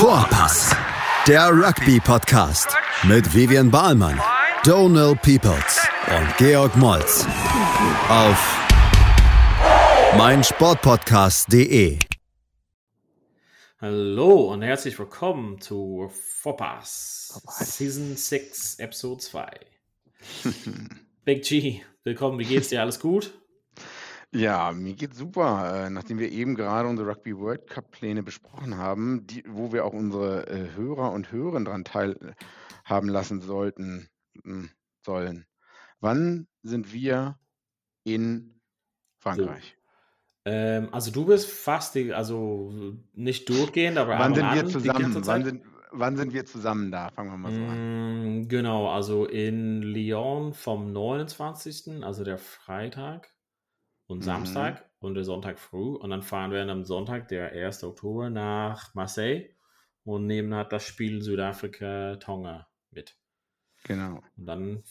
Vorpass, der Rugby-Podcast mit Vivian Bahlmann, Donal Peoples und Georg Moltz auf meinsportpodcast.de. Hallo und herzlich willkommen zu Vorpass, Season 6, Episode 2. Big G, willkommen, wie geht's dir? Alles gut? Ja, mir geht's super. Äh, nachdem wir eben gerade unsere Rugby World Cup Pläne besprochen haben, die, wo wir auch unsere äh, Hörer und Hörerinnen daran teilhaben lassen sollten, hm, sollen. Wann sind wir in Frankreich? Ähm, also du bist fast, die, also nicht durchgehend, aber Wann sind wir zusammen? Wann sind, wann sind wir zusammen da? Fangen wir mal so an. Mm, Genau, also in Lyon vom 29., also der Freitag und Mhm. Samstag und der Sonntag früh. Und dann fahren wir am Sonntag, der 1. Oktober, nach Marseille und nehmen halt das Spiel Südafrika-Tonga mit. Genau. Und dann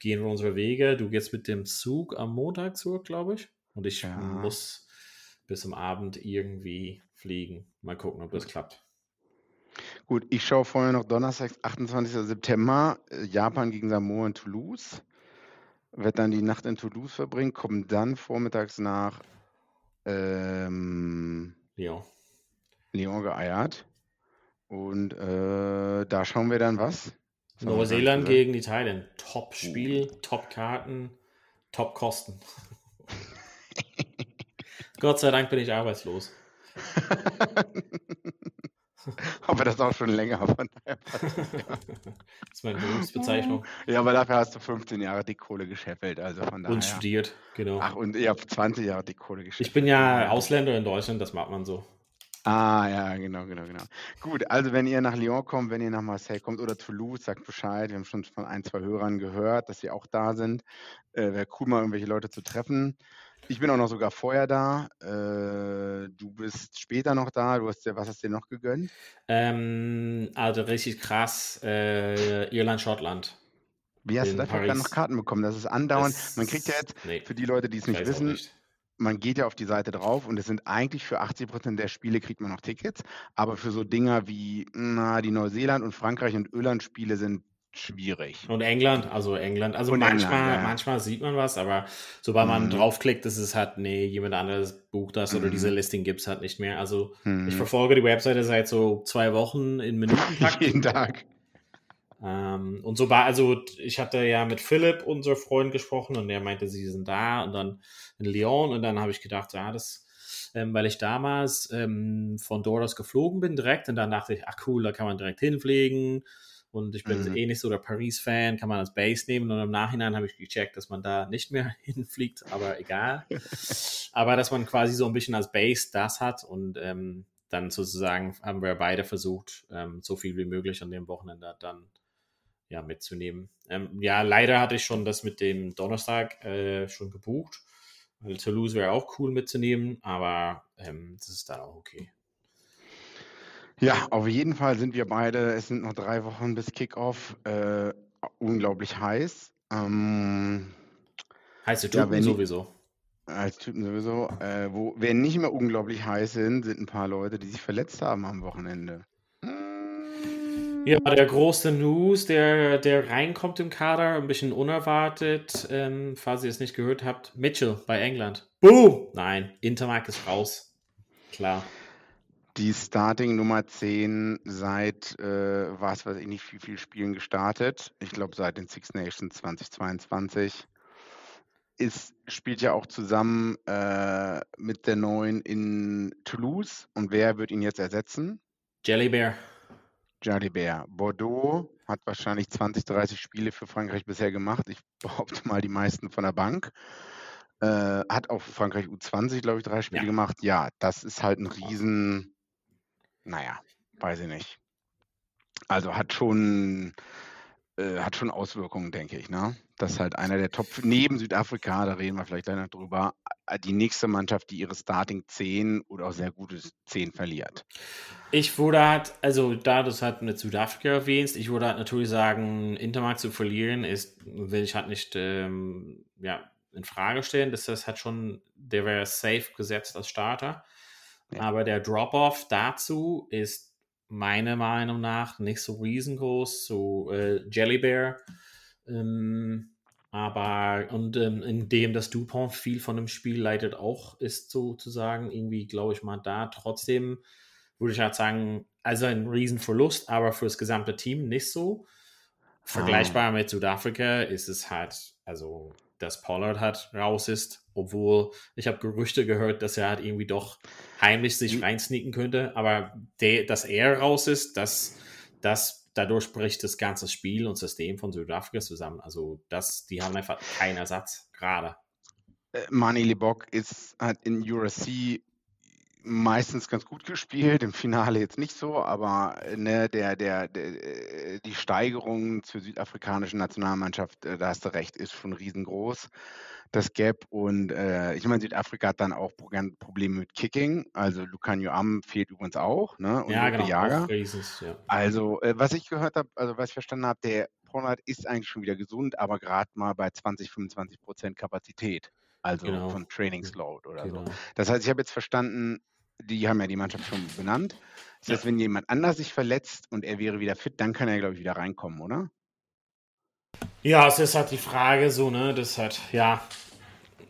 gehen wir unsere Wege. Du gehst mit dem Zug am Montag zurück, glaube ich. Und ich Ja. muss bis zum Abend irgendwie fliegen. Mal gucken, ob das klappt. Gut, ich schaue vorher noch Donnerstag, 28. September, äh, Japan gegen Samoa in Toulouse. Werde dann die Nacht in Toulouse verbringen, komme dann vormittags nach ähm. Lyon geeiert. Und äh, da schauen wir dann was? Was Neuseeland gegen Italien. Top-Spiel, Top-Karten, Top-Kosten. Gott sei Dank bin ich arbeitslos. Aber das auch schon länger. Von daher passt das. das ist meine Berufsbezeichnung. ja, aber dafür hast du 15 Jahre die Kohle gescheffelt. Also von daher. Und studiert, genau. Ach, und ihr habt 20 Jahre die Kohle gescheffelt. Ich bin ja Ausländer in Deutschland, das macht man so. Ah, ja, genau, genau, genau. Gut, also wenn ihr nach Lyon kommt, wenn ihr nach Marseille kommt oder Toulouse, sagt Bescheid. Wir haben schon von ein, zwei Hörern gehört, dass sie auch da sind. Äh, Wäre cool, mal irgendwelche Leute zu treffen. Ich bin auch noch sogar vorher da. Äh, du bist später noch da. Du hast was hast du dir noch gegönnt? Ähm, also richtig krass, äh, Irland, Schottland. Wie hast du dafür Paris. noch Karten bekommen? Das ist andauernd. Das- Man kriegt ja jetzt, Nee, für die Leute, die es nicht wissen, nicht. man geht ja auf die Seite drauf und es sind eigentlich für 80 Prozent der Spiele kriegt man noch Tickets, aber für so Dinger wie na, die Neuseeland und Frankreich und Irland Spiele sind schwierig. Und England, also England. Also Und manchmal, England, ja, manchmal sieht man was, aber sobald man Mhm. draufklickt, ist es halt, nee, jemand anderes bucht das oder Mhm. diese Listing gibt es halt nicht mehr. Also Hm. ich verfolge die Webseite seit so zwei Wochen in Minutenpakt. Jeden Tag. ähm, und so war, also ich hatte ja mit Philipp, unser Freund, gesprochen und der meinte, sie sind da und dann in Lyon und dann habe ich gedacht, ja, das, ähm, weil ich damals ähm, von dort aus geflogen bin direkt und dann dachte ich, ach cool, da kann man direkt hinfliegen und ich bin Mhm. eh nicht so der Paris-Fan, kann man als Base nehmen und im Nachhinein habe ich gecheckt, dass man da nicht mehr hinfliegt, aber egal. aber dass man quasi so ein bisschen als Base das hat und ähm, dann sozusagen haben wir beide versucht, ähm, so viel wie möglich an dem Wochenende dann ja, mitzunehmen. Ähm, ja, leider hatte ich schon das mit dem Donnerstag äh, schon gebucht. Weil Toulouse wäre auch cool mitzunehmen, aber ähm, das ist dann auch okay. Ja, auf jeden Fall sind wir beide, es sind noch drei Wochen bis Kickoff, äh, unglaublich heiß. Ähm, Heiße Ja, Typen wenn- sowieso. als Typen sowieso. Äh, wo, wer nicht mehr unglaublich heiß sind, sind ein paar Leute, die sich verletzt haben am Wochenende. Ja, der große News, der, der reinkommt im Kader, ein bisschen unerwartet, ähm, falls ihr es nicht gehört habt. Mitchell bei England. Boom! Nein, Intermark ist raus. Klar. Die Starting Nummer 10 seit, äh, was weiß ich nicht, wie viel Spielen gestartet. Ich glaube, seit den Six Nations 2022. Ist, spielt ja auch zusammen äh, mit der neuen in Toulouse. Und wer wird ihn jetzt ersetzen? Jelly Bear. Jardy Bear. Bordeaux hat wahrscheinlich 20, 30 Spiele für Frankreich bisher gemacht. Ich behaupte mal die meisten von der Bank. Äh, hat auch für Frankreich U20, glaube ich, drei Spiele Ja. gemacht. Ja, das ist halt ein Riesen, naja, weiß ich nicht. Also hat schon, äh, hat schon Auswirkungen, denke ich. Ne? Das ist halt einer der Top, neben Südafrika, da reden wir vielleicht gleich noch drüber, äh, die nächste Mannschaft, die ihre Starting 10 oder auch sehr gute 10 verliert. Ich würde halt, also da du es halt mit Südafrika erwähnst, ich würde halt natürlich sagen, Intermark zu verlieren ist, will ich halt nicht ähm, ja, in Frage stellen. Das ist halt schon, der wäre safe gesetzt als Starter. Ja. Aber der Drop-Off dazu ist meiner Meinung nach nicht so riesengroß, so äh, Jelly Bear. Ähm, aber und ähm, indem das Dupont viel von dem Spiel leitet, auch ist sozusagen irgendwie, glaube ich mal, da trotzdem würde ich halt sagen, also ein Riesenverlust, aber für das gesamte Team nicht so. Vergleichbar mit Südafrika ist es halt, also dass Pollard halt raus ist, obwohl ich habe Gerüchte gehört, dass er halt irgendwie doch heimlich sich reinsneaken könnte, aber de, dass er raus ist, das, das dadurch bricht das ganze Spiel und System von Südafrika zusammen. Also das, die haben einfach keinen Ersatz gerade. Äh, Mani Libok ist hat in USC meistens ganz gut gespielt, im Finale jetzt nicht so, aber ne, der, der, der, äh, die Steigerung zur südafrikanischen Nationalmannschaft, äh, da hast du recht, ist schon riesengroß, das Gap. Und äh, ich meine, Südafrika hat dann auch Probleme mit Kicking. Also Lucanio Am fehlt übrigens auch, ne? Und ja, genau. Jager. Rieses, ja. Also, äh, was ich gehört habe, also was ich verstanden habe, der Pollard ist eigentlich schon wieder gesund, aber gerade mal bei 20, 25 Prozent Kapazität also genau. von Trainingsload oder genau. so. Das heißt, ich habe jetzt verstanden, die haben ja die Mannschaft schon benannt. Das heißt, wenn jemand anders sich verletzt und er wäre wieder fit, dann kann er, glaube ich, wieder reinkommen, oder? Ja, es ist halt die Frage so, ne, das hat, ja.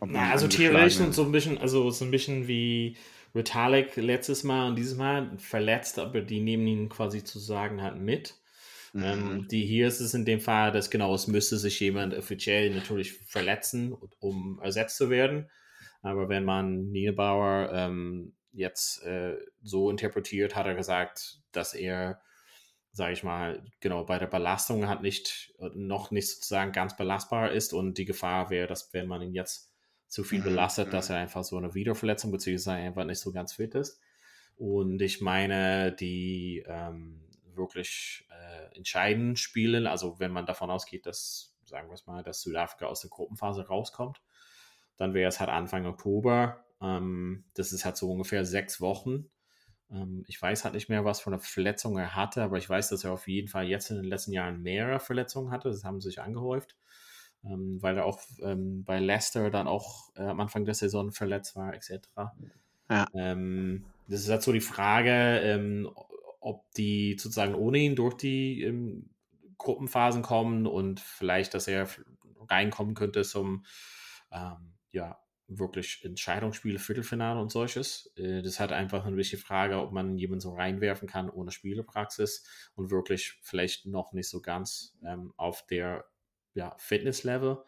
Na, also theoretisch und so ein bisschen, also so ein bisschen wie Vitalik letztes Mal und dieses Mal verletzt, aber die nehmen ihn quasi zu sagen halt mit. Ähm, mhm. Ähm, die hier ist es in dem Fall, dass genau, es müsste sich jemand offiziell natürlich verletzen, um ersetzt zu werden. Aber wenn man Niederbauer ähm, jetzt äh, so interpretiert, hat er gesagt, dass er, sage ich mal, genau bei der Belastung hat nicht noch nicht sozusagen ganz belastbar ist und die Gefahr wäre, dass wenn man ihn jetzt zu viel mhm, belastet, dass mhm. er einfach so eine Wiederverletzung beziehungsweise einfach nicht so ganz fit ist. Und ich meine, die ähm, wirklich äh, entscheidenden Spiele, also wenn man davon ausgeht, dass, sagen wir es mal, dass Südafrika aus der Gruppenphase rauskommt, dann wäre es halt Anfang Oktober ähm, das ist halt so ungefähr sechs Wochen. Ähm, ich weiß halt nicht mehr, was für eine Verletzung er hatte, aber ich weiß, dass er auf jeden Fall jetzt in den letzten Jahren mehrere Verletzungen hatte. Das haben sich angehäuft, ähm, weil er auch ähm, bei Leicester dann auch äh, am Anfang der Saison verletzt war, etc. Ja. Ähm, das ist halt so die Frage, ähm, ob die sozusagen ohne ihn durch die Gruppenphasen kommen und vielleicht, dass er reinkommen könnte zum ja, wirklich Entscheidungsspiele, Viertelfinale und solches. Äh, das hat einfach ein bisschen Frage, ob man jemanden so reinwerfen kann ohne Spielepraxis und wirklich vielleicht noch nicht so ganz ähm, auf der ja, Fitness-Level.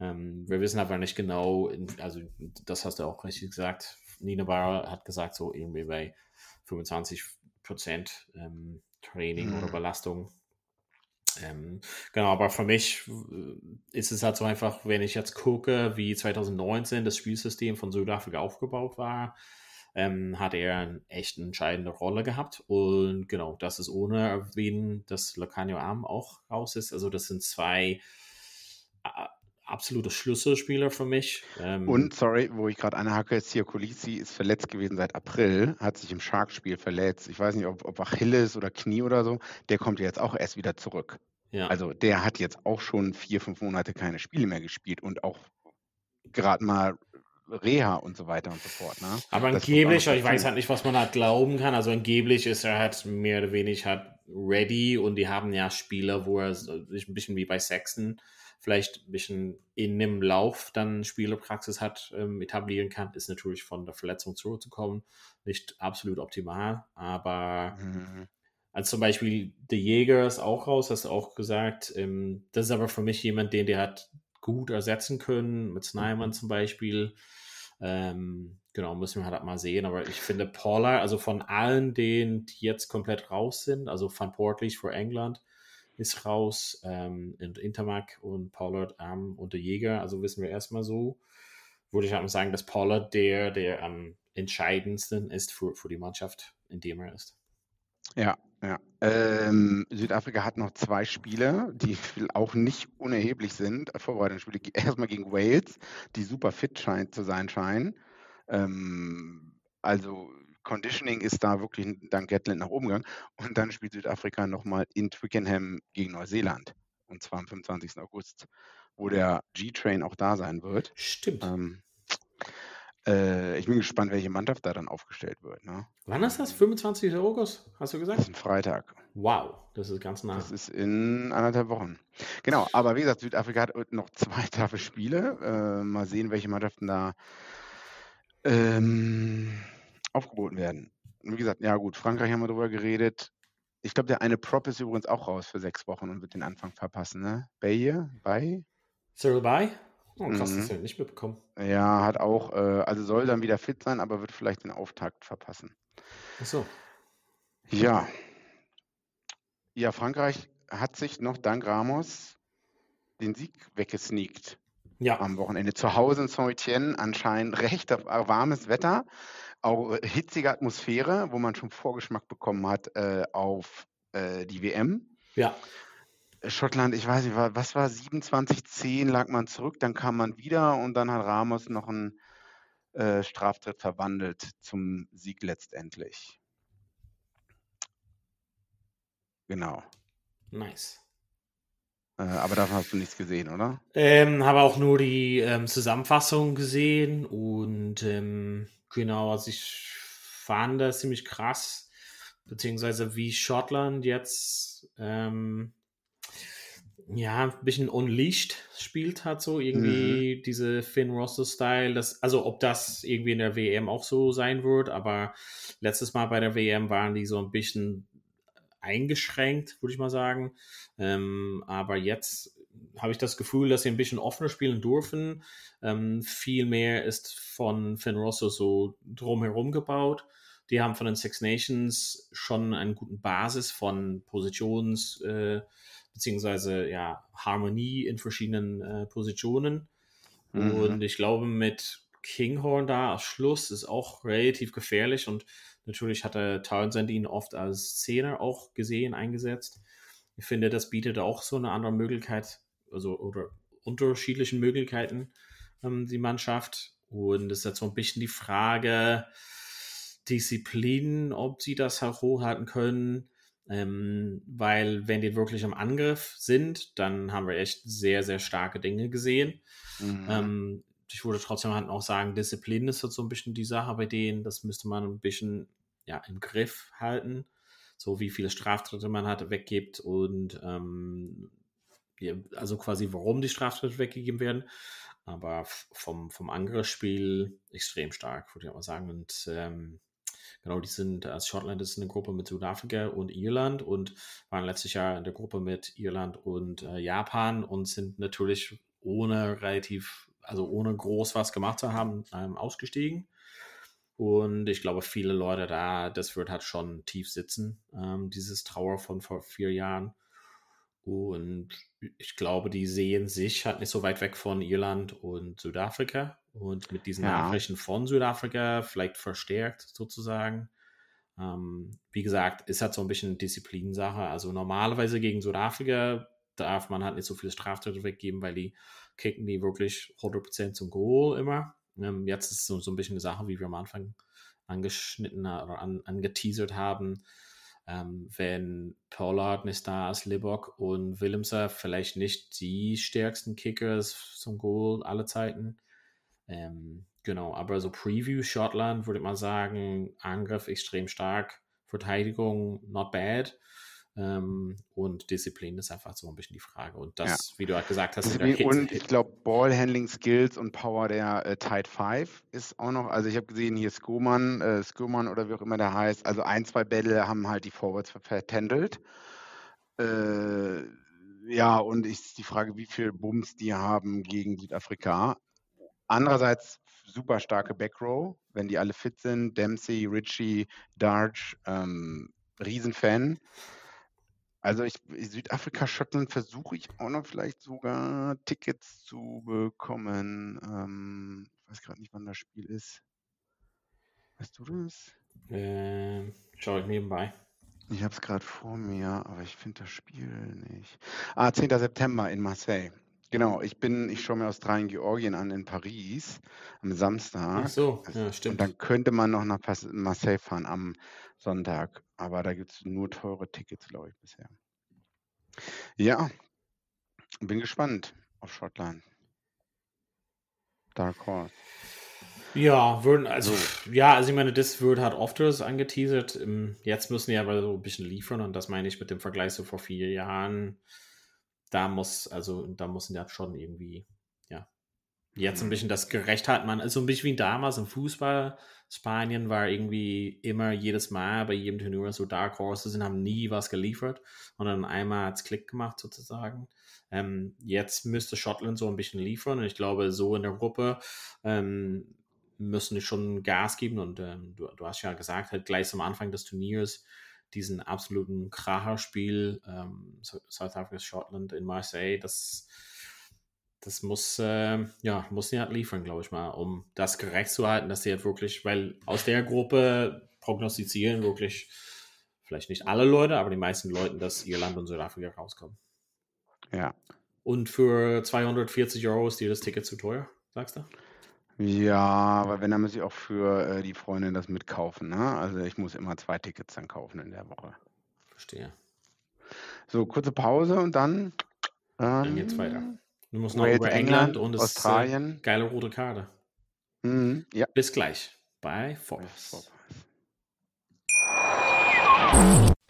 Ähm, wir wissen aber nicht genau, also das hast du auch richtig gesagt. Nina Barra hat gesagt, so irgendwie bei 25 Prozent ähm, Training mhm. oder Belastung ähm, genau, aber für mich äh, ist es halt so einfach, wenn ich jetzt gucke, wie 2019 das Spielsystem von Südafrika aufgebaut war, ähm, hat er eine echt entscheidende Rolle gehabt. Und genau, das ist ohne erwähnen, dass Lacanio Arm auch raus ist. Also das sind zwei äh, absolute Schlüsselspieler für mich. Ähm, und, sorry, wo ich gerade anhacke, Ciacolisi ist verletzt gewesen seit April, hat sich im Shark-Spiel verletzt. Ich weiß nicht, ob, ob Achilles oder Knie oder so. Der kommt jetzt auch erst wieder zurück. Ja. Also der hat jetzt auch schon vier, fünf Monate keine Spiele mehr gespielt und auch gerade mal Reha und so weiter und so fort. Ne? Aber angeblich, ich weiß halt nicht, was man halt glauben kann. Also angeblich ist er halt mehr oder weniger halt ready und die haben ja Spieler, wo er sich ein bisschen wie bei Sexton vielleicht ein bisschen in dem Lauf dann Spielepraxis hat, ähm, etablieren kann, ist natürlich von der Verletzung zurückzukommen nicht absolut optimal, aber mhm. als zum Beispiel der Jäger ist auch raus, hast du auch gesagt, ähm, das ist aber für mich jemand, den der hat gut ersetzen können, mit Snyman mhm. zum Beispiel, ähm, genau, müssen wir halt mal sehen, aber ich finde Paula, also von allen denen, die jetzt komplett raus sind, also Van Portlich für England, ist raus ähm, und Intermac und Pollard Arm und der Jäger. Also wissen wir erstmal so. Würde ich auch sagen, dass Pollard der, der am entscheidendsten ist für, für die Mannschaft, in dem er ist. Ja, ja. Ähm, Südafrika hat noch zwei Spiele, die auch nicht unerheblich sind. Vorbereitungsspiele erstmal gegen Wales, die super fit scheint zu sein scheinen. Ähm, also Conditioning ist da wirklich dank Gatland nach oben gegangen. Und dann spielt Südafrika nochmal in Twickenham gegen Neuseeland. Und zwar am 25. August, wo der G-Train auch da sein wird. Stimmt. Ähm, Äh, ich bin gespannt, welche Mannschaft da dann aufgestellt wird. Ne? Wann ist das? 25. August, hast du gesagt? Das ist ein Freitag. Wow, das ist ganz nah. Das ist in anderthalb Wochen. Genau, aber wie gesagt, Südafrika hat noch zwei taffe Spiele. Äh, mal sehen, welche Mannschaften da ähm, aufgeboten werden. Wie gesagt, ja gut, Frankreich haben wir drüber geredet. Ich glaube, der eine Prop ist übrigens auch raus für sechs Wochen und wird den Anfang verpassen, ne? Baye? Bei? Cyril Bay? Oh, krass, Mhm. das ich nicht mitbekommen. Ja, hat auch, äh, also soll dann wieder fit sein, aber wird vielleicht den Auftakt verpassen. Achso. Ja. Ja, Frankreich hat sich noch dank Ramos den Sieg weggesneakt Ja, am Wochenende. Zu Hause in Saint-Étienne anscheinend recht warmes Wetter, auch äh, hitzige Atmosphäre, wo man schon Vorgeschmack bekommen hat äh, auf äh, die WM. ja. Schottland, ich weiß nicht, wa- was war 27-10 lag man zurück, dann kam man wieder und dann hat Ramos noch einen äh, Straftritt verwandelt zum Sieg letztendlich. Genau. Nice. Äh, aber davon hast du nichts gesehen, oder? Ähm, habe auch nur die ähm, Zusammenfassung gesehen und ähm, genau, also ich fand das ziemlich krass, beziehungsweise wie Schottland jetzt ähm, ja ein bisschen unleashed spielt hat, so irgendwie diese Finn Russell-Style, das, also ob das irgendwie in der WM auch so sein wird, aber letztes Mal bei der WM waren die so ein bisschen eingeschränkt, würde ich mal sagen. Ähm, aber jetzt habe ich das Gefühl, dass sie ein bisschen offener spielen dürfen. Ähm, viel mehr ist von Finn Rosso so drumherum gebaut. Die haben von den Six Nations schon einen guten Basis von Positions- äh, beziehungsweise ja, Harmonie in verschiedenen äh, Positionen. Mhm. Und ich glaube, mit Kinghorn da als Schluss ist auch relativ gefährlich und natürlich hat er Townsend ihn oft als Zehner auch gesehen, eingesetzt. Ich finde, das bietet auch so eine andere Möglichkeit, also oder unterschiedlichen Möglichkeiten ähm, die Mannschaft. Und es ist jetzt so ein bisschen die Frage, Disziplin, ob sie das hochhalten können. Ähm, weil wenn die wirklich im Angriff sind, dann haben wir echt sehr, sehr starke Dinge gesehen. Mhm. Ähm, ich würde trotzdem halt auch sagen, Disziplin ist jetzt so ein bisschen die Sache bei denen. Das müsste man ein bisschen ja, im Griff halten. So wie viele Straftritte man hat, weggibt und ähm, also quasi warum die Straftritte weggegeben werden. Aber vom, vom Angriffsspiel extrem stark, würde ich auch sagen. Und ähm, genau, die sind, als Schottland ist eine Gruppe mit Südafrika und Irland und waren letztes Jahr in der Gruppe mit Irland und äh, Japan und sind natürlich ohne relativ, also ohne groß was gemacht zu haben, ähm, ausgestiegen. Und ich glaube, viele Leute da, das wird halt schon tief sitzen, ähm, dieses Trauer von vor vier Jahren. Und ich glaube, die sehen sich halt nicht so weit weg von Irland und Südafrika. Und mit diesen Ja. Nachrichten von Südafrika vielleicht verstärkt sozusagen. Ähm, wie gesagt, ist halt so ein bisschen Disziplinsache. Also normalerweise gegen Südafrika darf man halt nicht so viele Straftritte weggeben, weil die kicken die wirklich 100% zum Goal immer. Ähm, jetzt ist es so, so ein bisschen eine Sache, wie wir am Anfang angeschnitten oder an, angeteasert haben. Ähm, wenn Pollard nicht da ist, Libok und Willemser vielleicht nicht die stärksten Kickers zum Goal alle Zeiten. Ähm, genau, aber so Preview Schottland würde ich mal sagen, Angriff extrem stark, Verteidigung not bad. Ähm, und Disziplin ist einfach so ein bisschen die Frage. Und das, wie du halt gesagt hast, Hit- und ich glaube, Ballhandling Skills und Power der äh, Tide 5 ist auch noch. Also ich habe gesehen, hier Skuman, äh, Skuman oder wie auch immer der heißt. Also ein, zwei Bälle haben halt die Forwards ver- vertändelt. Äh, ja, und ist die Frage, wie viel Bums die haben gegen Südafrika. Andererseits super starke Backrow, wenn die alle fit sind. Dempsey, Ritchie, Darge, ähm, Riesenfan. Also ich, Südafrika, Schottland versuche ich auch noch vielleicht sogar Tickets zu bekommen. Ähm, ich weiß gerade nicht, wann das Spiel ist. Weißt du das? äh, schaue ich nebenbei. Ich habe es gerade vor mir, aber ich finde das Spiel nicht. Ah, 10. September in Marseille. Genau, ich bin, ich schaue mir Australien, Georgien an in Paris am Samstag. Ach so, ja, Und stimmt. dann könnte man noch nach Marseille fahren am Sonntag. Aber da gibt es nur teure Tickets, glaube ich, bisher. Ja, bin gespannt auf Schottland. Dark Horse. Ja, würden, also, ja, also ich meine, das wird halt oft angeteasert. Ähm, jetzt müssen die aber so ein bisschen liefern und das meine ich mit dem Vergleich so vor vier Jahren. Da muss, also, da müssen ja schon irgendwie, ja, jetzt ein mhm. bisschen das gerecht hat man, also ein bisschen wie damals im Fußball. Spanien war irgendwie immer jedes Mal bei jedem Turnier so Dark Horses und haben nie was geliefert und dann einmal hat es Klick gemacht sozusagen. Ähm, jetzt müsste Schottland so ein bisschen liefern und ich glaube, so in der Gruppe ähm, müssen die schon Gas geben und ähm, du, du, hast ja gesagt, halt gleich am Anfang des Turniers diesen absoluten Kracherspiel ähm, South Africa Schottland in Marseille, das das muss, äh, ja, muss sie halt liefern, glaube ich mal, um das gerecht zu halten, dass sie halt wirklich, weil aus der Gruppe prognostizieren wirklich vielleicht nicht alle Leute, aber die meisten Leute, dass Irland und Südafrika rauskommen. Ja. Und für 240 Euro ist dir das Ticket zu teuer, sagst du? Ja, aber wenn, dann muss ich auch für äh, die Freundin das mitkaufen. Ne? Also ich muss immer zwei Tickets dann kaufen in der Woche. Verstehe. So, kurze Pause und dann. Ähm, dann geht's weiter. Du musst noch über England, England und das Australien. Äh, geile rote Karte. Mhm, ja. Bis gleich bei Fox.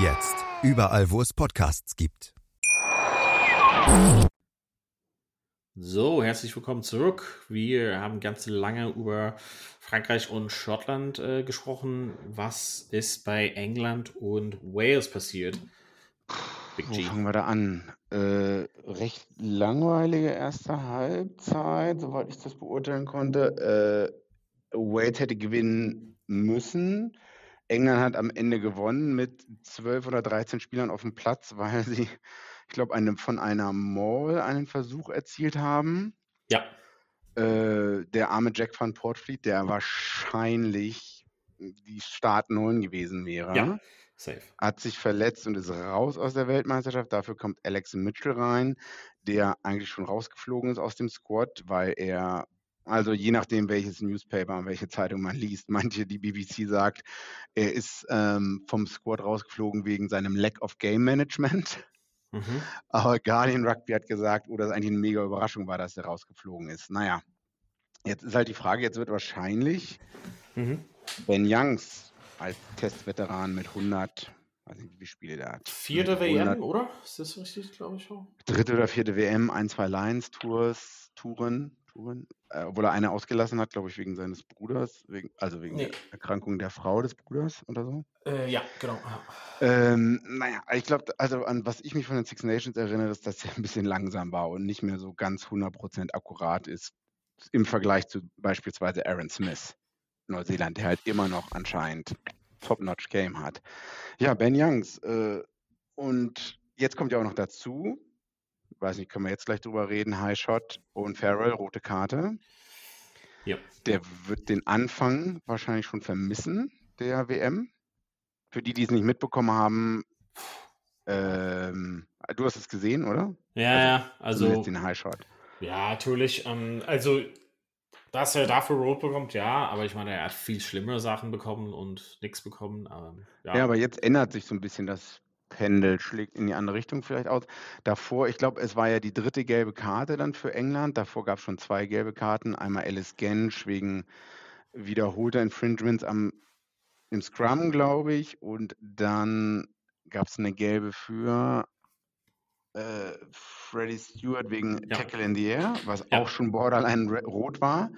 Jetzt. Überall, wo es Podcasts gibt. So, herzlich willkommen zurück. Wir haben ganz lange über Frankreich und Schottland äh, gesprochen. Was ist bei England und Wales passiert? Big G. Wo fangen wir da an? Äh, recht langweilige erste Halbzeit, soweit ich das beurteilen konnte. Äh, Wales hätte gewinnen müssen. England hat am Ende gewonnen mit 12 oder 13 Spielern auf dem Platz, weil sie, ich glaube, eine, von einer Maul einen Versuch erzielt haben. Ja. Äh, der arme Jack van Portfleet, der wahrscheinlich die Start 9 gewesen wäre. Ja, safe. Hat sich verletzt und ist raus aus der Weltmeisterschaft. Dafür kommt Alex Mitchell rein, der eigentlich schon rausgeflogen ist aus dem Squad, weil er also je nachdem, welches Newspaper und welche Zeitung man liest. Manche, die BBC sagt, er ist ähm, vom Squad rausgeflogen wegen seinem Lack of Game Management. Mhm. Aber Guardian Rugby hat gesagt, oh, das eigentlich eine mega Überraschung war, dass er rausgeflogen ist. Naja, jetzt ist halt die Frage, jetzt wird wahrscheinlich mhm. Ben Youngs als Testveteran mit 100, weiß nicht, wie viele Spiele der hat. Vierte WM, oder? Ist das richtig, glaube ich auch? Dritte oder vierte WM, ein, zwei Lions-Tours, Touren, Touren, äh, obwohl er eine ausgelassen hat, glaube ich, wegen seines Bruders, wegen, also wegen nee. der Erkrankung der Frau des Bruders oder so. Äh, ja, genau. Ähm, naja, ich glaube, also an was ich mich von den Six Nations erinnere, ist, dass er ein bisschen langsam war und nicht mehr so ganz 100% akkurat ist im Vergleich zu beispielsweise Aaron Smith, Neuseeland, der halt immer noch anscheinend Top-Notch Game hat. Ja, Ben Youngs. Äh, und jetzt kommt ja auch noch dazu, weiß nicht, können wir jetzt gleich drüber reden, High Shot und Farrell, rote Karte. Ja. Der wird den Anfang wahrscheinlich schon vermissen, der WM. Für die, die es nicht mitbekommen haben, ähm, du hast es gesehen, oder? Ja, also. also den High Shot. Ja, natürlich. Ähm, also, dass er dafür Rot bekommt, ja, aber ich meine, er hat viel schlimmere Sachen bekommen und nichts bekommen. Aber, ja. ja, aber jetzt ändert sich so ein bisschen das Pendel schlägt in die andere Richtung vielleicht aus. Davor, ich glaube, es war ja die dritte gelbe Karte dann für England. Davor gab es schon zwei gelbe Karten. Einmal Alice Gensch wegen wiederholter Infringements am, im Scrum, glaube ich. Und dann gab es eine gelbe für äh, Freddie Stewart wegen ja. Tackle in the Air, was ja. auch schon borderline rot war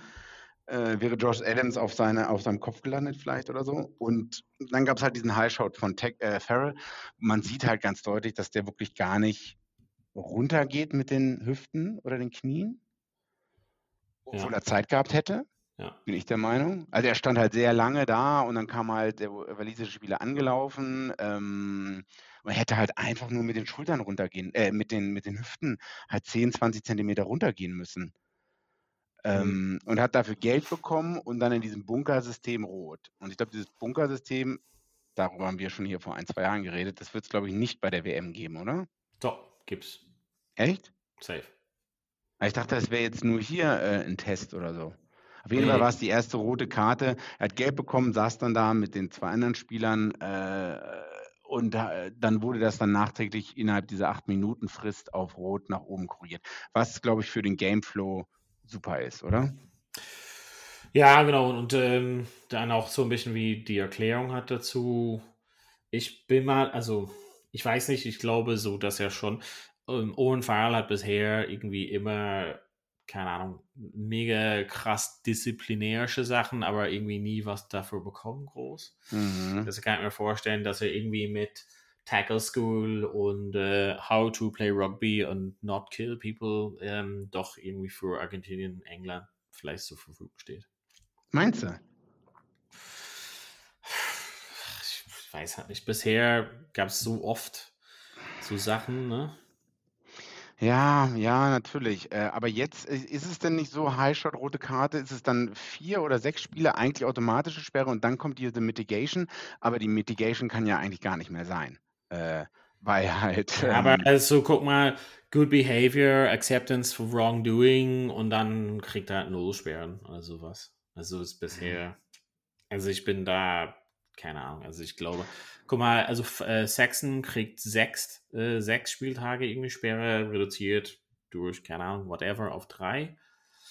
äh, wäre Josh Adams auf, seine, auf seinem Kopf gelandet vielleicht oder so. Und dann gab es halt diesen Highshot von Tech, äh, Farrell. Man sieht halt ganz deutlich, dass der wirklich gar nicht runtergeht mit den Hüften oder den Knien, obwohl ja. er Zeit gehabt hätte. Ja. Bin ich der Meinung. Also er stand halt sehr lange da und dann kam halt der walisische Spieler angelaufen. Ähm, man hätte halt einfach nur mit den Schultern runtergehen, äh, mit den, mit den Hüften halt 10, 20 Zentimeter runtergehen müssen. Ähm, und hat dafür Geld bekommen und dann in diesem Bunkersystem rot. Und ich glaube, dieses Bunkersystem, darüber haben wir schon hier vor ein, zwei Jahren geredet, das wird es, glaube ich, nicht bei der WM geben, oder? Doch, gibt's. Echt? Safe. Ah, Ich dachte, das wäre jetzt nur hier äh, ein Test oder so. Auf jeden Nee. Fall war es die erste rote Karte. Er hat gelb bekommen, saß dann da mit den zwei anderen Spielern äh, und äh, dann wurde das dann nachträglich innerhalb dieser acht Minuten Frist auf Rot nach oben korrigiert. Was, glaube ich, für den Gameflow super ist, oder? Ja, genau. Und ähm, dann auch so ein bisschen wie die Erklärung hat dazu. Ich bin mal, also ich weiß nicht, ich glaube so, dass er schon, ähm, Owen Farrell hat bisher irgendwie immer, keine Ahnung, mega krass disziplinärische Sachen, aber irgendwie nie was dafür bekommen groß. Mhm. Also kann ich mir vorstellen, dass er irgendwie mit Tackle School und äh, How to Play Rugby und Not Kill People ähm, doch irgendwie für Argentinien, England vielleicht zur Verfügung steht. Meinst du? Ich weiß halt nicht. Bisher gab es so oft so Sachen, ne? Ja, ja, natürlich. Äh, aber jetzt äh, ist es denn nicht so, Highshot, rote Karte, ist es dann vier oder sechs Spiele eigentlich automatische Sperre und dann kommt diese Mitigation, aber die Mitigation kann ja eigentlich gar nicht mehr sein. Äh, halt. Ja, aber ähm, also guck mal, Good Behavior, Acceptance for Wrongdoing und dann kriegt er halt null Sperren oder sowas. Also ist bisher, also ich bin da, keine Ahnung, also ich glaube, guck mal, also äh, Saxon kriegt sechs, äh, sechs Spieltage irgendwie Sperre, reduziert durch, keine Ahnung, whatever, auf drei.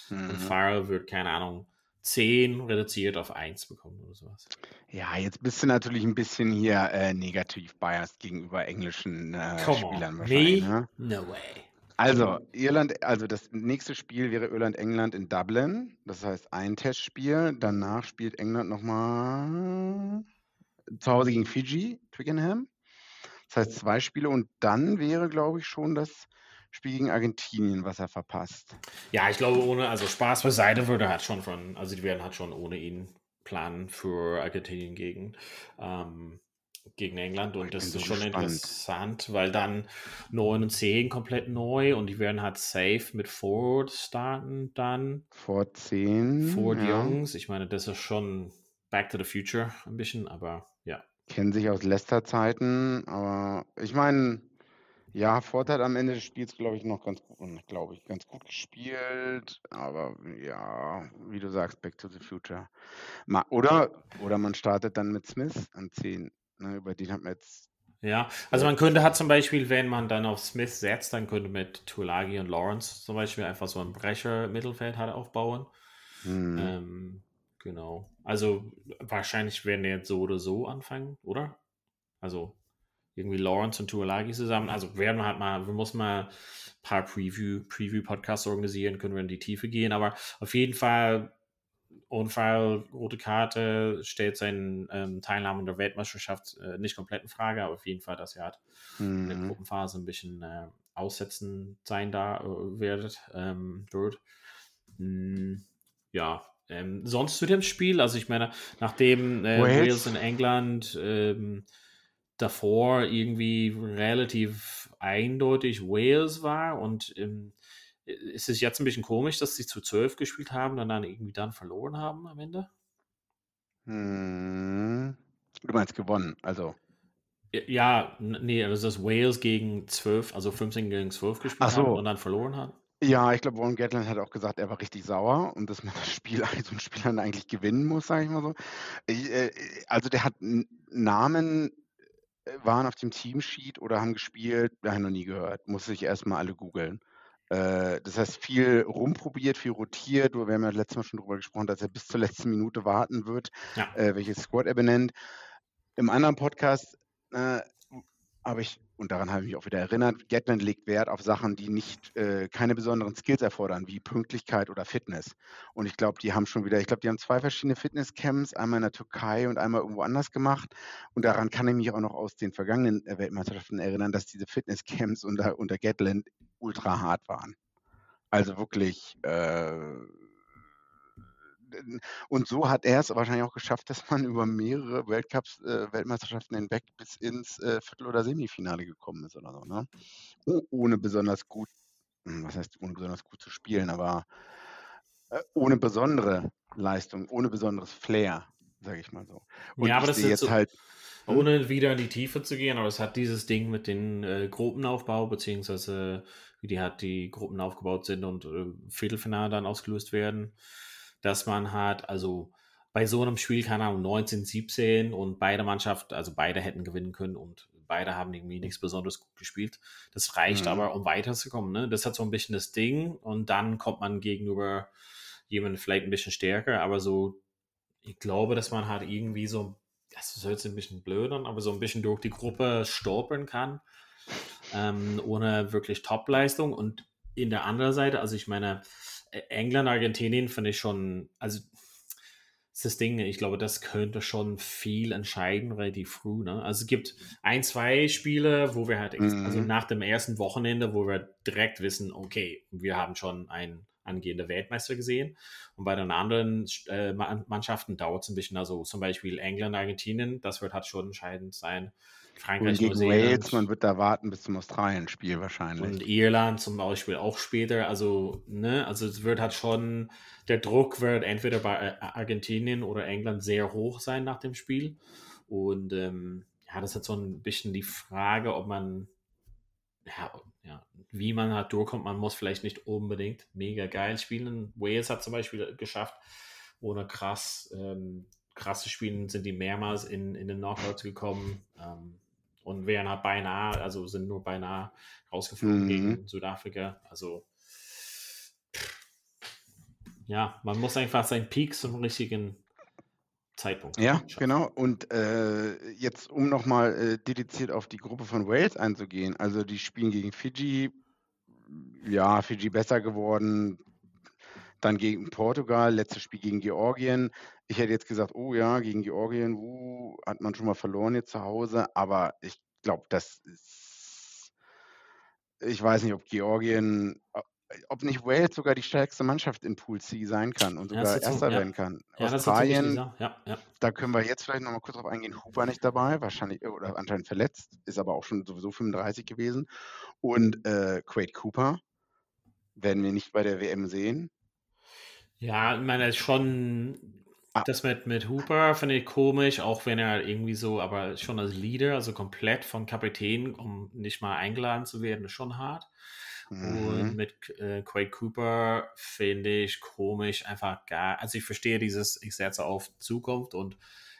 Und mhm. Farrell wird, keine Ahnung, zehn reduziert auf eins bekommen oder sowas. Ja, jetzt bist du natürlich ein bisschen hier äh, negativ biased gegenüber englischen äh. Spielern wahrscheinlich. Me? Ne? No way. Also, Irland, also das nächste Spiel wäre Irland-England in Dublin. Das heißt ein Testspiel. Danach spielt England nochmal zu Hause gegen Fiji, Twickenham. Das heißt zwei Spiele und dann wäre, glaube ich, schon das Spiel gegen Argentinien, was er verpasst. Ja, ich glaube, ohne, also Spaß beiseite würde er halt schon von, also die werden halt schon ohne ihn planen für Argentinien gegen, ähm, gegen England und ich das ist so schon gespannt. interessant, weil dann 9 und 10 komplett neu und die werden halt safe mit Forward starten dann Vor zehn. vor die ja. Jungs. Ich meine, das ist schon Back to the Future ein bisschen, aber ja. Kennen sich aus Leicester-Zeiten, aber ich meine, ja, Ford hat am Ende des Spiels, glaube ich, noch ganz gut, glaube ich, ganz gut gespielt, aber ja, wie du sagst, Back to the Future. Ma oder, oder man startet dann mit Smith an 10. Ne, über den hat man jetzt. Ja, also man könnte halt zum Beispiel, wenn man dann auf Smith setzt, dann könnte mit Tulagi und Lawrence zum Beispiel einfach so ein Brecher-Mittelfeld halt aufbauen. Hm, Ähm, genau. Also wahrscheinlich werden die jetzt so oder so anfangen, oder? Also irgendwie Lawrence und Tuolagi zusammen. Also werden wir halt mal, wir müssen mal ein paar Preview, Preview-Podcasts organisieren, können wir in die Tiefe gehen, aber auf jeden Fall Unfall, rote Karte, stellt seine ähm, Teilnahme an der Weltmeisterschaft äh, nicht komplett in Frage, aber auf jeden Fall, dass er halt in der hm. Gruppenphase ein bisschen äh, aussetzen sein da äh, werdet, ähm, wird. Hm, ja, ähm, sonst zu dem Spiel, also ich meine, nachdem äh, Wales. Wales in England ähm, davor irgendwie relativ eindeutig Wales war und ähm, ist es jetzt ein bisschen komisch, dass sie zu 12 gespielt haben und dann irgendwie dann verloren haben am Ende? Hm. Du meinst gewonnen, also. Ja, nee, also dass Wales gegen 12, also 15 gegen 12 gespielt so. haben und dann verloren haben. Ja, ich glaube, Warren Gatland hat auch gesagt, er war richtig sauer und dass man das Spiel, so ein Spiel dann eigentlich gewinnen muss, sage ich mal so. Äh, also der hat Namen, waren auf dem Teamsheet oder haben gespielt, wir haben noch nie gehört. Muss ich erstmal alle googeln. Äh, das heißt, viel rumprobiert, viel rotiert. Wir haben ja letztes Mal schon drüber gesprochen, dass er bis zur letzten Minute warten wird, Ja. äh, welches Squad er benennt. Im anderen Podcast äh, habe ich, und daran habe ich mich auch wieder erinnert, Gatland legt Wert auf Sachen, die nicht äh, keine besonderen Skills erfordern, wie Pünktlichkeit oder Fitness. Und ich glaube, die haben schon wieder, ich glaube, die haben zwei verschiedene Fitnesscamps, einmal in der Türkei und einmal irgendwo anders gemacht. Und daran kann ich mich auch noch aus den vergangenen äh, Weltmeisterschaften erinnern, dass diese Fitnesscamps unter, unter Gatland ultra hart waren. Also wirklich. Äh, und so hat er es wahrscheinlich auch geschafft, dass man über mehrere Weltcups, äh, Weltmeisterschaften hinweg bis ins äh, Viertel- oder Semifinale gekommen ist oder so. Ne? Oh, ohne besonders gut, hm, was heißt ohne besonders gut zu spielen, aber äh, ohne besondere Leistung, ohne besonderes Flair, sage ich mal so. Und ja, aber das ist jetzt so, halt hm? ohne wieder in die Tiefe zu gehen, aber es hat dieses Ding mit dem äh, Gruppenaufbau, beziehungsweise wie die hat die Gruppen aufgebaut sind und äh, Viertelfinale dann ausgelöst werden, dass man hat, also bei so einem Spiel, keine Ahnung, 19, 17 und beide Mannschaften, also beide hätten gewinnen können und beide haben irgendwie nichts besonders gut gespielt. Das reicht mhm. aber, um weiterzukommen. Ne? Das hat so ein bisschen das Ding und dann kommt man gegenüber jemandem vielleicht ein bisschen stärker, aber so, ich glaube, dass man halt irgendwie so, das ist jetzt ein bisschen blöd an, aber so ein bisschen durch die Gruppe stolpern kann, ähm, ohne wirklich Top-Leistung und in der anderen Seite, also ich meine, England, Argentinien finde ich schon, also das Ding, ich glaube, das könnte schon viel entscheiden, relativ früh. Ne? Also es gibt ein, zwei Spiele, wo wir halt, mhm. also nach dem ersten Wochenende, wo wir direkt wissen, okay, wir haben schon einen angehenden Weltmeister gesehen. Und bei den anderen äh, Mannschaften dauert es ein bisschen, also zum Beispiel England, Argentinien, das wird halt schon entscheidend sein. Frankreich, und gegen Wales, man wird da warten bis zum Australien-Spiel wahrscheinlich. Und Irland zum Beispiel auch später. Also, ne, also es wird halt schon, der Druck wird entweder bei Argentinien oder England sehr hoch sein nach dem Spiel. Und ähm, ja, das ist halt so ein bisschen die Frage, ob man, ja, ja, wie man halt durchkommt. Man muss vielleicht nicht unbedingt mega geil spielen. Wales hat zum Beispiel geschafft, ohne krass, ähm, krasse Spielen sind die mehrmals in, in den Knockouts gekommen. Ähm, und wären halt beinahe, also sind nur beinahe rausgeflogen mhm. gegen Südafrika. Also ja, man muss einfach seinen Peak zum richtigen Zeitpunkt. Ja, genau. Und äh, jetzt, um nochmal äh, dediziert auf die Gruppe von Wales einzugehen, also die spielen gegen Fiji, ja, Fiji besser geworden, dann gegen Portugal, letztes Spiel gegen Georgien. Ich hätte jetzt gesagt, oh ja, gegen Georgien, uh, hat man schon mal verloren jetzt zu Hause, aber ich glaube, das ist, ich weiß nicht, ob Georgien, ob nicht Wales sogar die stärkste Mannschaft in Pool C sein kann und sogar ja, Erster so, werden kann. Ja, Australien, ja, da können wir jetzt vielleicht nochmal kurz drauf eingehen. Hooper nicht dabei, wahrscheinlich oder anscheinend verletzt, ist aber auch schon sowieso 35 gewesen. Und äh, Quade Cooper werden wir nicht bei der WM sehen. Ja, ich meine, schon ah. das mit, mit Hooper finde ich komisch, auch wenn er irgendwie so, aber schon als Leader, also komplett von Kapitän, um nicht mal eingeladen zu werden, ist schon hart. Mhm. Und mit äh, Quade Cooper finde ich komisch, einfach gar, also ich verstehe dieses, ich setze auf Zukunft und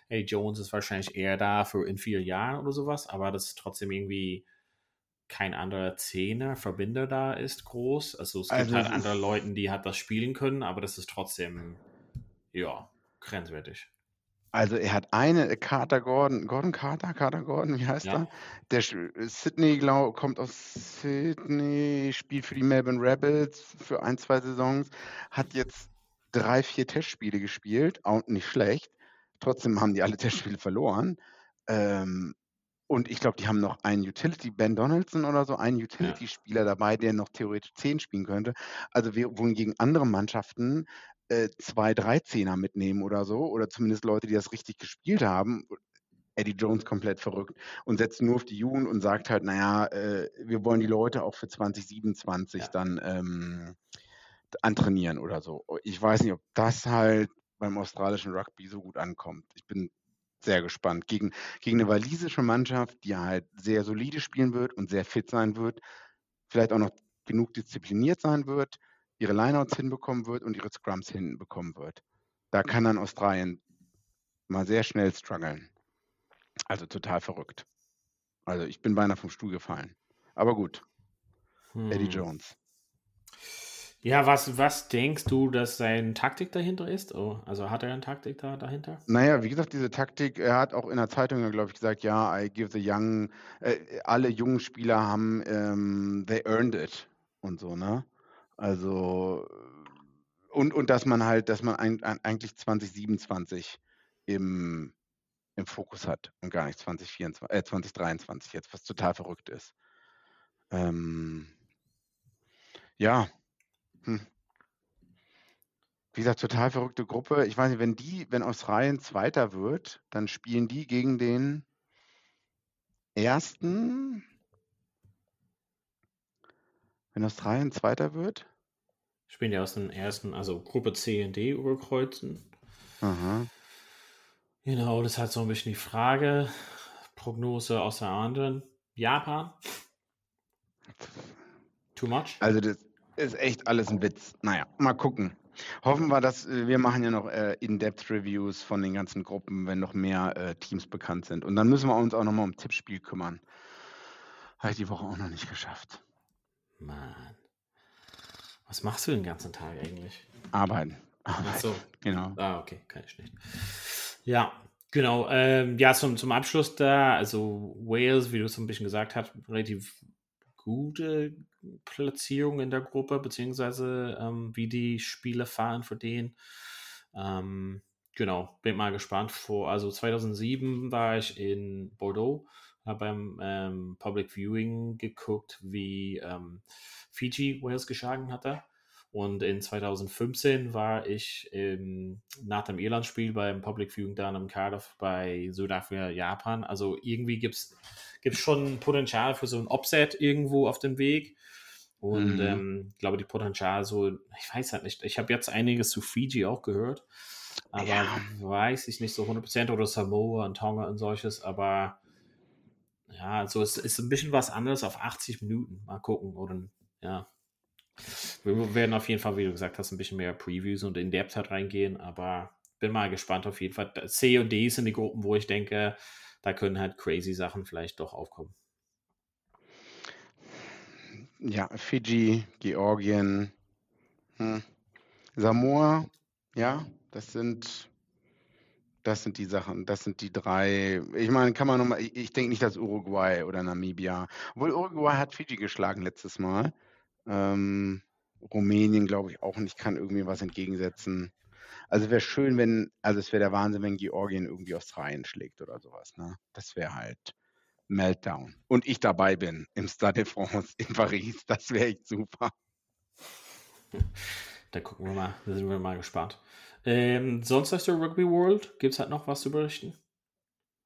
hey, Jones ist wahrscheinlich eher da für in vier Jahren oder sowas, aber das ist trotzdem irgendwie kein anderer Zehner, Verbinder da ist groß. Also es gibt also halt andere Leute, die halt das spielen können, aber das ist trotzdem, ja, grenzwertig. Also er hat eine, äh, Carter Gordon, Gordon Carter, Carter Gordon, wie heißt ja. er? Der Sydney, glaube kommt aus Sydney, spielt für die Melbourne Rebels für ein, zwei Saisons, hat jetzt drei, vier Testspiele gespielt, auch nicht schlecht. Trotzdem haben die alle Testspiele verloren. Ähm, und ich glaube, die haben noch einen Utility, Ben Donaldson oder so, einen Utility-Spieler dabei, der noch theoretisch 10 spielen könnte. Also wir, wohingegen andere Mannschaften äh, zwei, drei Zehner mitnehmen oder so, oder zumindest Leute, die das richtig gespielt haben. Eddie Jones komplett verrückt und setzt nur auf die Jugend und sagt halt, naja, äh, wir wollen die Leute auch für 2027 ja. dann ähm, antrainieren oder so. Ich weiß nicht, ob das halt beim australischen Rugby so gut ankommt. Ich bin sehr gespannt. Gegen, gegen eine walisische Mannschaft, die halt sehr solide spielen wird und sehr fit sein wird, vielleicht auch noch genug diszipliniert sein wird, ihre Lineouts hinbekommen wird und ihre Scrums hinbekommen wird. Da kann dann Australien mal sehr schnell strugglen. Also total verrückt. Also ich bin beinahe vom Stuhl gefallen. Aber gut. Hm. Eddie Jones. Ja, was, was denkst du, dass seine Taktik dahinter ist? Oh, also hat er eine Taktik da, dahinter? Naja, wie gesagt, diese Taktik, er hat auch in der Zeitung, glaube ich, gesagt, ja, I give the young, äh, alle jungen Spieler haben, ähm, they earned it und so, ne? Also, und, und dass man halt, dass man ein, ein, eigentlich 2027 im, im Fokus hat und gar nicht 2024, äh, 2023 jetzt, was total verrückt ist. Ähm, ja, hm. Wie gesagt, total verrückte Gruppe. Ich weiß nicht, wenn die, wenn Australien Zweiter wird, dann spielen die gegen den ersten. Wenn Australien Zweiter wird? Spielen ja aus dem ersten, also Gruppe C und D überkreuzen. Aha. Genau, das ist halt so ein bisschen die Frage. Prognose aus der anderen. Japan. Too much? Also das ist echt alles ein Witz. Naja, mal gucken. Hoffen wir, dass äh, wir machen ja noch äh, In-Depth-Reviews von den ganzen Gruppen, wenn noch mehr äh, Teams bekannt sind. Und dann müssen wir uns auch nochmal um Tippspiel kümmern. Habe ich die Woche auch noch nicht geschafft. Mann. Was machst du den ganzen Tag eigentlich? Arbeiten. Ach Arbeiten. so. Genau. Ah, okay, kann ich nicht. Ja, genau. Ähm, ja, zum, zum Abschluss da, also Wales, wie du es so ein bisschen gesagt hast, relativ gute Platzierung in der Gruppe, beziehungsweise ähm, wie die Spiele fahren für den. Ähm, genau, bin mal gespannt. Vor, also 2007 war ich in Bordeaux, habe beim ähm, Public Viewing geguckt, wie ähm, Fiji Wales geschlagen hatte. Und in 2015 war ich ähm, nach dem Irland-Spiel beim Public Viewing dann im Cardiff bei Südafrika, Japan. Also irgendwie gibt es schon Potenzial für so ein Offset irgendwo auf dem Weg. Und Mhm. ähm, ich glaube, die Potenzial so, ich weiß halt nicht. Ich habe jetzt einiges zu Fiji auch gehört, aber Ja. weiß ich nicht so 100% oder Samoa und Tonga und solches, aber ja, also es ist ein bisschen was anderes auf 80 Minuten. Mal gucken. Oder ja. Wir werden auf jeden Fall, wie du gesagt hast, ein bisschen mehr Previews und in Depth halt reingehen, aber bin mal gespannt auf jeden Fall. C und D sind die Gruppen, wo ich denke, da können halt crazy Sachen vielleicht doch aufkommen. Ja, Fiji, Georgien, hm. Samoa, ja, das sind, das sind die Sachen, das sind die drei. Ich meine, kann man nochmal, ich, ich denke nicht, dass Uruguay oder Namibia, obwohl Uruguay hat Fiji geschlagen letztes Mal. Ähm, Rumänien glaube ich auch nicht, kann irgendwie was entgegensetzen. Also wäre schön, wenn, also es wäre der Wahnsinn, wenn Georgien irgendwie Australien schlägt oder sowas, ne? Das wäre halt Meltdown. Und ich dabei bin im Stade de France in Paris, das wäre echt super. Da gucken wir mal, da sind wir mal gespannt. Ähm, sonst aus der Rugby World gibt es halt noch was zu berichten?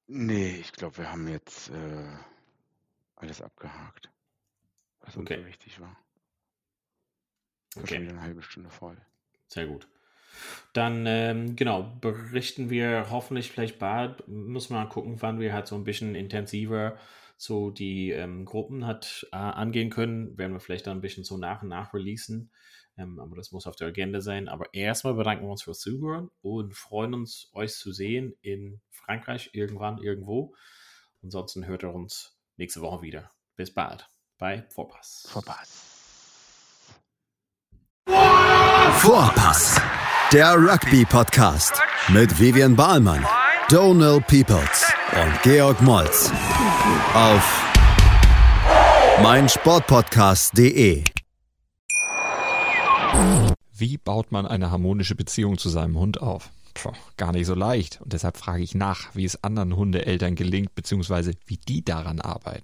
Nee, ich glaube, wir haben jetzt äh, alles abgehakt, was uns Okay. so wichtig war. Okay. schon wieder eine halbe Stunde voll. Sehr gut. Dann, ähm, genau, berichten wir hoffentlich vielleicht bald. Müssen wir mal gucken, wann wir halt so ein bisschen intensiver so die ähm, Gruppen hat äh, angehen können. Werden wir vielleicht dann ein bisschen so nach und nach releasen. Ähm, aber das muss auf der Agenda sein. Aber erstmal bedanken wir uns fürs Zuhören und freuen uns, euch zu sehen in Frankreich irgendwann, irgendwo. Ansonsten hört ihr uns nächste Woche wieder. Bis bald bei Vorpass. Vorpass. Vorpass, der Rugby-Podcast mit Vivian Bahlmann, Donal Peoples und Georg Moltz auf meinsportpodcast.de. Wie baut man eine harmonische Beziehung zu seinem Hund auf? Puh, gar nicht so leicht. Und deshalb frage ich nach, wie es anderen Hundeeltern gelingt, beziehungsweise wie die daran arbeiten.